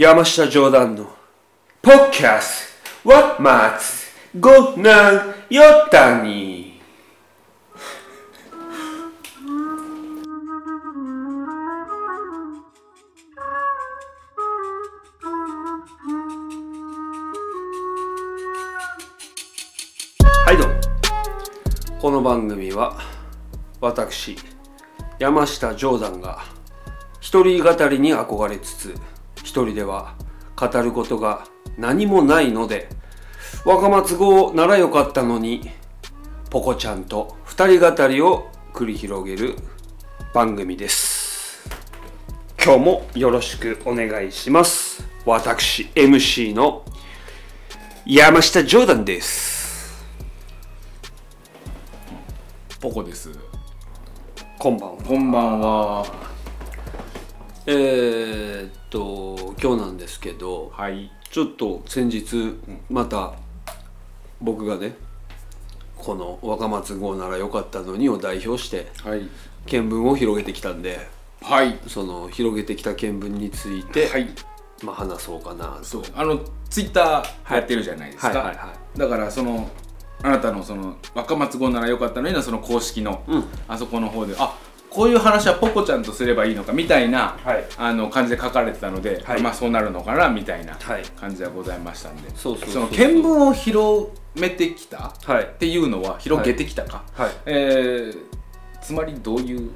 山下ジョーダンのポッキャス What 松ごなんよったにはいどうもこの番組は私山下ジョーダンが一人語りに憧れつつ一人では語ることが何もないので若松語ならよかったのにポコちゃんと二人語りを繰り広げる番組です今日もよろしくお願いします私 MC の山下ジョーダンですポコです。こんばんはこんばんは。えー、っと今日なんですけどはい。ちょっと先日また僕がねこの若松号ならよかったのにを代表してはい。見聞を広げてきたんではい。その広げてきた見聞について、はい。まあ話そうかなそう。あのツイッターやってるじゃないですか。はいはいはだからそのあなたのその若松号ならよかったのにのその公式の、うんあそこの方であこういう話はポコちゃんとすればいいのかみたいな、はい。あの感じで書かれてたので、はい。まあそうなるのかなみたいなはい。感じでございましたんで、そうその見聞を広めてきたっはい。ていうのは広げてきたか、はい。えーつまりどういう？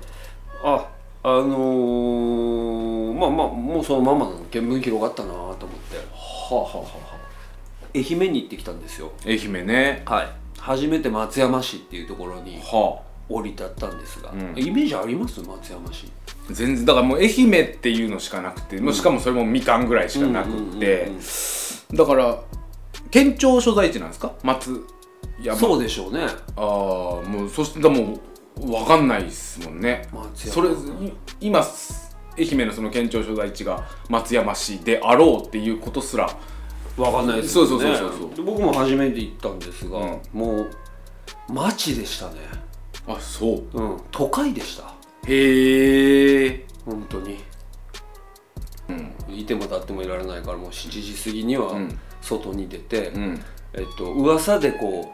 ああのー、まあまあもうそのままの見聞広がったなと思って。はあはあはあ愛媛に行ってきたんですよ。愛媛ね。はい。初めて松山市っていうところには降り立ったんですが、うん。イメージあります？松山市。あ全然だからもう愛媛っていうのしかなくて、もうしかもそれもみかんぐらいしかなくって、だから県庁所在地なんですか？松山。そうでしょうね。ああもうそしてだもう分かんないですもんね。松山。それい今愛媛のその県庁所在地が松山市であろうっていうことすらわかんないですよね。そうそうそうそう僕も初めて行ったんですが、うん。もう街でしたねあそう。うん。都会でした。へえ。本当に。うん。いても立ってもいられないからもう7時過ぎにはうん。外に出て、うん。えっと噂でこ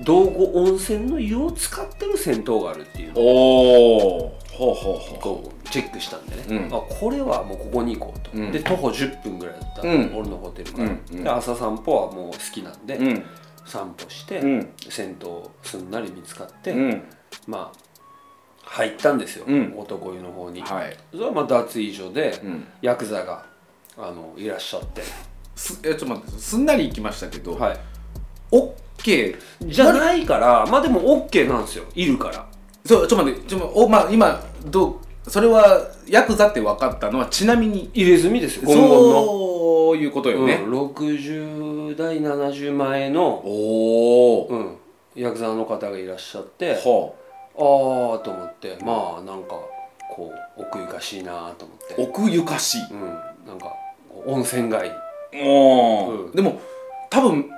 う道後温泉の湯を使ってる銭湯があるっていう。のをおおほうほうほう。こうチェックしたんでね、うん。あこれはもうここに行こうと、うん。で徒歩10分ぐらいだった、うん。俺のホテルから、うん。うん。で朝散歩はもう好きなんで、うん。散歩して、うん。銭湯すんなり見つかって、うんまあ入ったんですよ、うん。男湯の方に、はい。それはまあ脱衣所で、うん。ヤクザがあのいらっしゃって。すえちょっと待ってすんなり行きましたけど、はい。オッケーじゃないからまあでも OK なんですよいるから。そうちょっと待ってちょっとおまあ今どうそれはヤクザって分かったのはちなみに入れ墨ですよゴンゴンの。そういうことよね、うん、60代70前の、おお、うん、ヤクザの方がいらっしゃってああはーと思ってまあなんかこう奥ゆかしいなと思って。あ奥ゆかしい。うん。なんかこう温泉街。うん。でも多分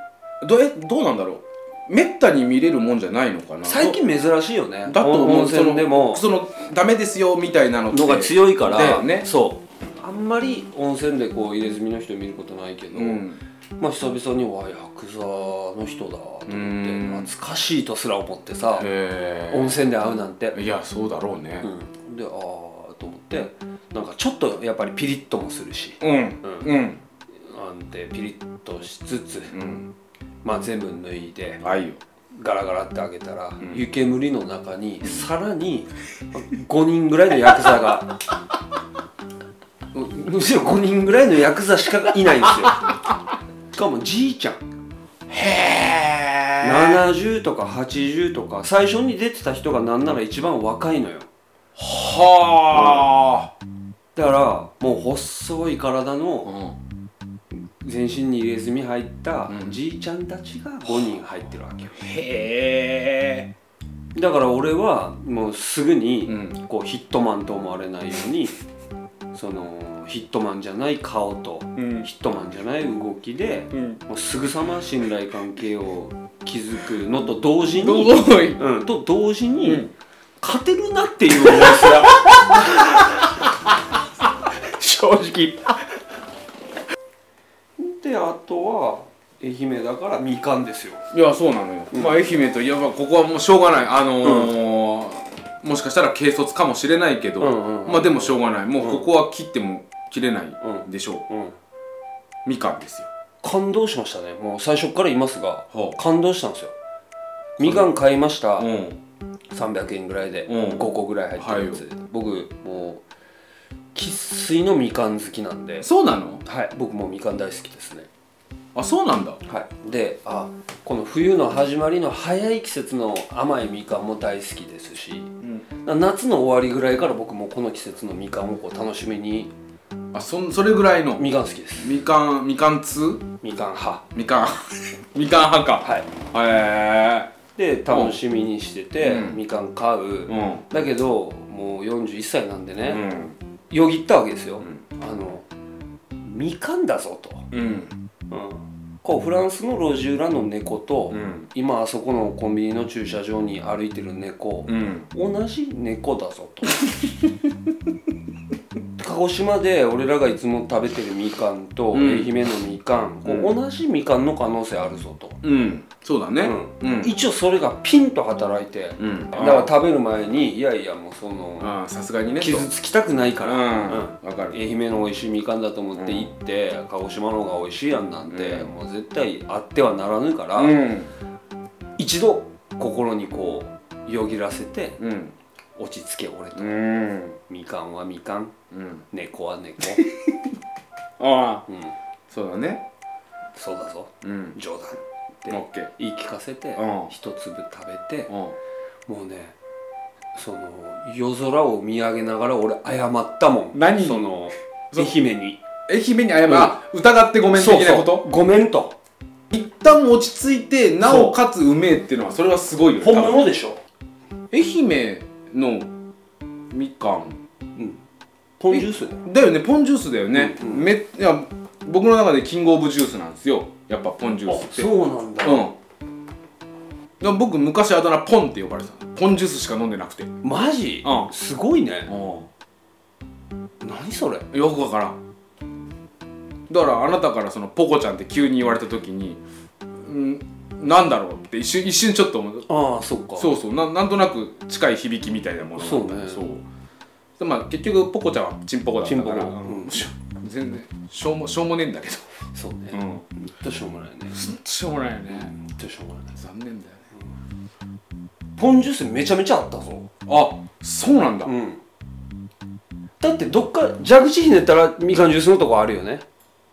どえどうなんだろう。めったに見れるもんじゃないのかな。最近珍しいよね。だと思温う泉でも。そのそのダメですよみたいなのって。のが強いから。だよね。そうあんまり温泉でこう入れ墨の人見ることないけど、うん。まあ久々にわヤクザの人だと思ってうん。懐かしいとすら思ってさへ温泉で会うなんて、えいやそうだろうね。うん、でああと思ってなんかちょっとやっぱりピリッともするし。うん。うん。うん。なんでピリッとしつつ、うん。まあ、全部脱いでガラガラって開けたら、ん。湯煙の中にさらに5人ぐらいのヤクザがむむしろ5人ぐらいのヤクザしかいないんですよ。しかもじいちゃん。へえ70とか80とか最初に出てた人がなんなら一番若いのよ。はあだからもう細い体のうん。全身に入れ墨入ったうん。じいちゃんたちが5人入ってるわけよ。へえだから俺はもうすぐにうん。こうヒットマンと思われないようにそのヒットマンじゃない顔とうん。ヒットマンじゃない動きでうん。もうすぐさま信頼関係を築くのと同時どに、うん、と同時に、うん。勝てるなっていう思いすら正直。であとは愛媛だからみかんですよ。いやそうなのよ、まあ愛媛といえばここはもうしょうがない。あのーもしかしたら軽率かもしれないけど、うんうんうん。まあでもしょうがない。もうここは切っても切れないでしょう、うん。みかんですよ。感動しましたね。もう最初から言いますが感動したんですよ。みかん買いました、うん。300円ぐらいでうん。5個ぐらい入ってるやつ、僕もう生粋のみかん好きなんで。そうなの？はい。僕もみかん大好きですね。あそうなんだ。はい。であこの冬の始まりの早い季節の甘いみかんも大好きですしうん。夏の終わりぐらいから僕もこの季節のみかんをこう楽しみにあそんそれぐらいの？みかん好きです。みかんみかん通みかん派。みかん。みかん派か。はい。へで楽しみにしてて、うん。みかん買う、えだけどもう41歳なんでうん。ね、よぎったわけですよ、ん。あのみかんだぞと、うん。うん、こうフランスの路地裏の猫と、うん。今あそこのコンビニの駐車場に歩いてる猫、うん。同じ猫だぞと 鹿児島で俺らがいつも食べてるみかんとうん。愛媛のみかん、こう同じみかんの可能性あるぞと、うん。そうだね。うん。うん。一応それがピンと働いて、うん。だから食べる前にいやいやもうそのさすがにね傷つきたくないかうら、ん。わかる。愛媛の美味しいみかんだと思って行って、鹿児島の方が美味しいやんなんて、うん。もう絶対あってはならぬから、うん。一度心にこうよぎらせてうん落ち着け俺と、うん。みかんはみかん。うん。猫は猫。ああ。うん。そうだね。そうだぞ。うん。冗談。ってオッケー。言い聞かせてうん。一粒食べてうん。もうねその夜空を見上げながら俺謝ったもん。何？そのそ愛媛に。愛媛に謝る？あ疑ってごめん的なこと？そうそう。ごめんと。一旦落ち着いてなおかつうめえっていうのはそれはすごいよね本多分。物でしょ。愛媛のみかん。ポンジュース？だよだよねポンジュースだよね、うんめいや僕の中でキングオブジュースなんですよ。やっぱポンジュースって。そうなんだ、うん。でも僕昔あだ名ポンって呼ばれてた。ポンジュースしか飲んでなくて。マジ、うん。すごいね。う何それ？んよくわからん。だからあなたからそのポコちゃんって急に言われた時にうんなんだろうって一瞬一瞬ちょっと思う。ああそっか。そうそう。ななんとなく近い響きみたいなものがそうね。そう。でまあ結局ポコちゃんはチンポコだったから。チンポコ。うん。全然しょうもしょうもねえんだけど。そうね、うん。ほんとしょうもないね。しょうもないよね。ほんとしょうもない残念だよね。ポンジュースめちゃめちゃあったぞ。あそうなんだ。うん。だってどっか蛇口ひねったらみかんジュースのとこあるよね。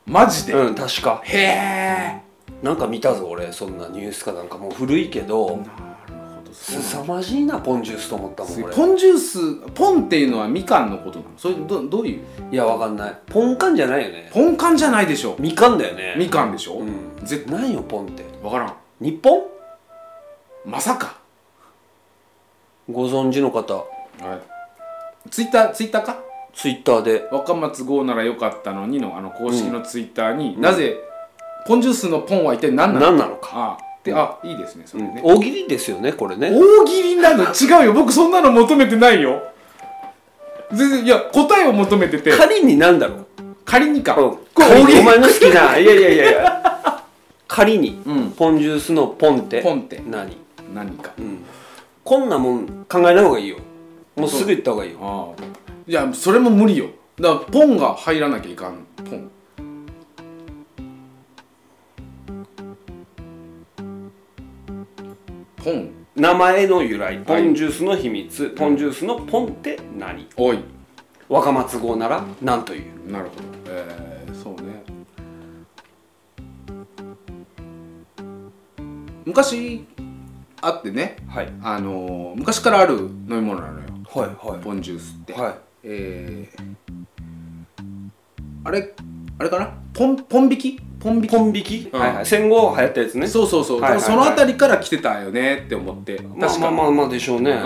マジで、うん確か。へえなんか見たぞ俺そんなニュースかなんか。もう古いけど凄まじいなポンジュースと思ったもん俺。ポンジュースポンっていうのはみかんのことなの？それどどういう？いやわかんない。ポンカンじゃないよね。ポンカンじゃないでしょ。みかんだよね。みかんでしょ、うん。絶何よポンって。わからん。日本？まさか。ご存知の方。はい。ツイッターツイッターか？ツイッターで。若松剛ならよかったのにのあの公式のツイッターに、なぜポンジュースのポンは一体何なの何なのか、あで、あいいですねそれね、大喜利ですよねこれね。大喜利なの？違うよ。僕そんなの求めてないよ。全然いや答えを求めてて。仮に何だろう。仮にか、うん。これ大喜利。お前の好きないやいやいやいや。仮に、うん。ポンジュースのポンって。ポンって。何、何か。うん、こんなもん考えない方がいいよ。もうすぐ言った方がいいよ。いやそれも無理よ。だからポンが入らなきゃいかん。ポンポン。名前の由来。ポンジュースの秘密、ポンジュースのポンって何？おい。若松号なら何という。なるほど。えー、そうね。昔あってね。はい。あのー昔からある飲み物なのよ。はいはポンジュースって、はい。えー、あれあれかな？ポンポン引き？ポン引き？ポン引き、うんはい。はい戦後流行ったやつね。そうそうそう、はいはいはい。その辺りから来てたよねって思って。まあまあまあまあでしょうね、うん。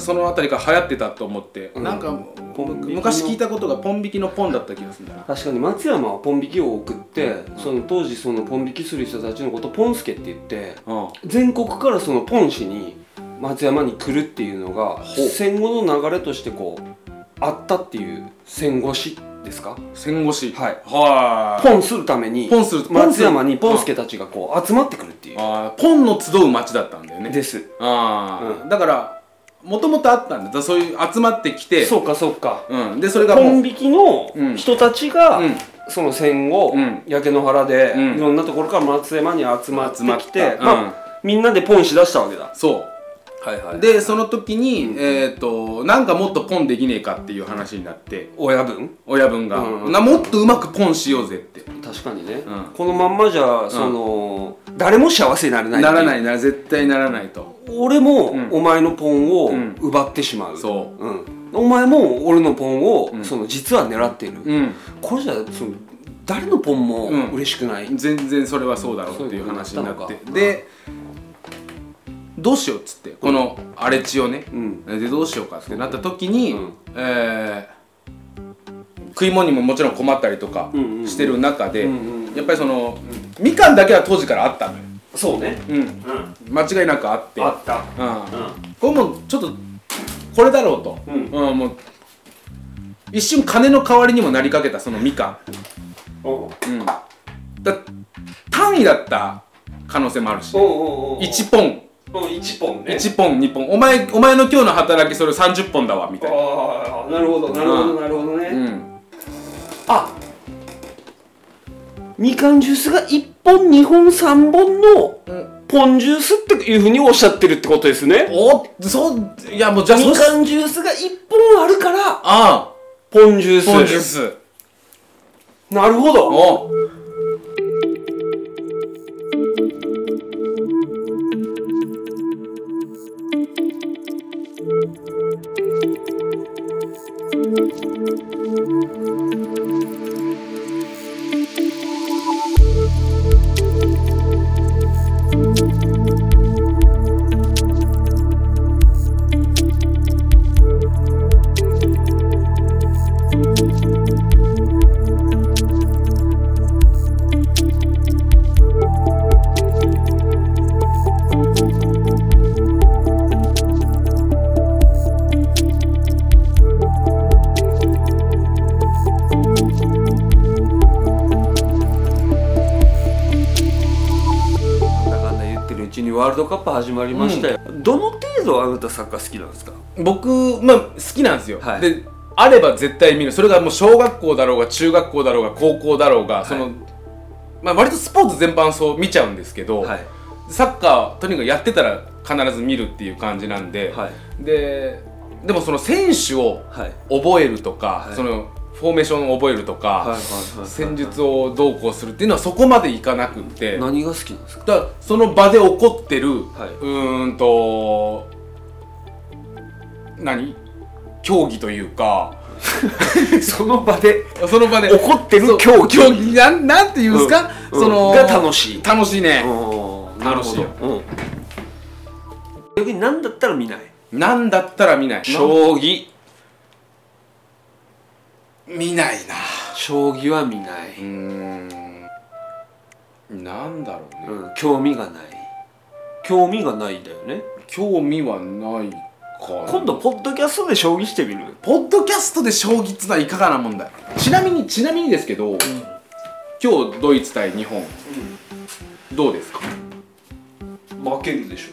その辺りから流行ってたと思って、うん。なんか昔聞いたことがポン引きのポンだった気がするんだな。確かに松山はポン引きを送って、その当時そのポン引きする人たちのことをポンスケって言ってうん。全国からそのポン氏に松山に来るっていうのが戦後の流れとしてこうあったっていう戦後史。でですか？戦後史。はい。はい。ポンするためにポンする松山にポンスケたちがこう集まってくるっていう。あーポンの集う町だったんだよね。です。ああ、だからもともとあったんだ。そういう集まってきて。そうかそうか。うん、でそれがポン引きのうん。人たちが、うん。その戦後、うん。焼け野原で、うん。いろんなところから松山に集まってきて、た。まあみんなでポンしだしたわけだ。そはいはうでその時に、えっ、となんかもっとポンできねえかっていう話になって。親分？親分が、うんなもっとうまくポンしようぜって。確かにね、うん。このまんまじゃその、誰も幸せになれないならないいな。絶対ならないと。俺も、うん。お前のポンをうん。奪ってしまう、そう。ん、お前も俺のポンを、ん。その実は狙っている、ううん。これじゃその誰のポンもうん。嬉しくない、全然それはそうだろうっていう話になって。でどうしようっつってこの荒れ地をね、うん。でどうしようかってなった時に、うん。えー食い物にももちろん困ったりとかうんうんうん。してる中で、うんうんやっぱりその、みかんだけは当時からあったのよ、そうね。うん、うん。間違いなくあって。あった。うん。これもうちょっとこれだろうと、うん。もう一瞬金の代わりにもなりかけたそのみかおん、うん、だ単位だった可能性もあるし。おおお1ポン1本ね。1ポン2ポンお前お前の今日の働きそれ30本だわみたいな、ああなるほどなるほどなるほどね、うん、あみかんジュースが1本2本3本のポンジュースっていうふうにおっしゃってるってことですね。おそういやもうじゃあみかんジュースが1本あるからあポンジュース。あポンジュース。なるほど。お始まりましたよ、どの程度あなたサッカー好きなんですか？僕まあ好きなんですよ、はい。であれば絶対見る。それがもう小学校だろうが中学校だろうが高校だろうが、そのまあ割とスポーツ全般そう見ちゃうんですけど、はい。サッカーとにかくやってたら必ず見るっていう感じなんで、はい。ででもその選手をはい。覚えるとか、はい。そのフォーメーションを覚えるとか、戦術をどうこうするっていうのはそこまでいかなくって、何が好きなんですか？だその場で起こってる、はい。うーんと何？競技というか。その場でその場で。起こってる競技。競技。なんなんていうんですか、うん。そのが楽しい。楽しいね、なるほど、うん、逆に何だったら見ない？なんだったら見ない。将棋見ないな。将棋は見ない。うーん。なんだろうね、うん、興味がない。興味がないんだよね。興味はないか今度ポッドキャストで将棋してみる？ポッドキャストで将棋っつうのはいかがなもんだよ。ちなみにちなみにですけど、今日ドイツ対日本、どうですか？負けるでし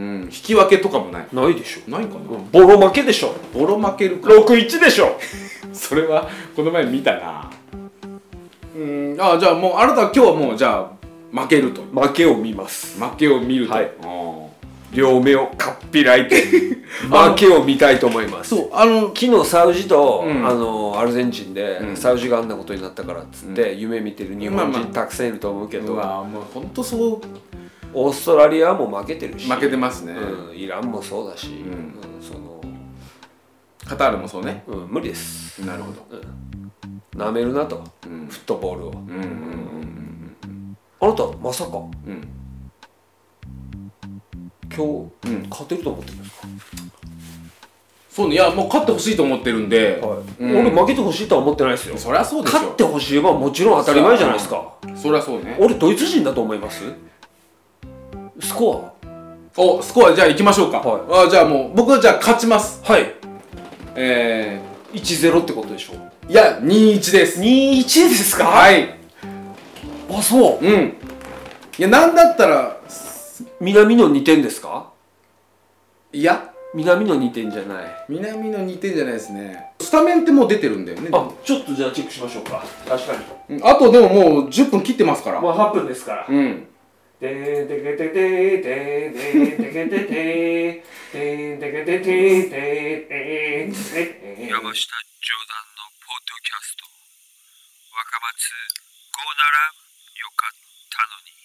うん。引き分けとかもない。ょないでしょ、ないかな、うん、ボロ負けでしょ。ボロ負けるか。61でしょ。それはこの前見たな。うん。あじゃあもうあなたは今日はもうじゃあ負けると。負けを見ます。負けを見ると、はい。両目をかっぴらいて 負けを見たいと思います。そうあの昨日サウジと、うん。あのアルゼンチンで、うん。サウジがあんなことになったからっつって、夢見てる日本まあまあ。人たくさんいると思うけど、うわもう本当そうオーストラリアも負けてるし。負けてますね、うん、イランもそうだし、ん。うんその。カタールもそうね。うん、無理です。なるほど。なめるなと。うん。フットボールを。うんうんうんあなたまさか。うん。うん今日、うん。勝てると思ってるんですか、そうね。いやもう勝ってほしいと思ってるんで、うん。俺負けてほしいとは思ってないですよ。そりゃそうで勝ってほしいはもちろん当たり前じゃないですか。そりゃそうね。俺ドイツ人だと思います？スコおスコアじゃあ行きましょうか、あじゃあもう僕はじゃあ勝ちます。アはい。え1-0ってことでしょー、いや21です。21ですか？はい。あそう。うん。いやなんだったら南の2点ですか？いや。南の2点じゃない。南の2点じゃないですね。スタメンってもう出てるんだよね。あちょっとじゃあチェックしましょうか。確かに。うんあとでももう10分切ってますから。まあ8分ですから。うんてんてけてててんてんてけてててんてけててててんて山下ジョーダンのポッドキャスト。若松こうならよかったのに。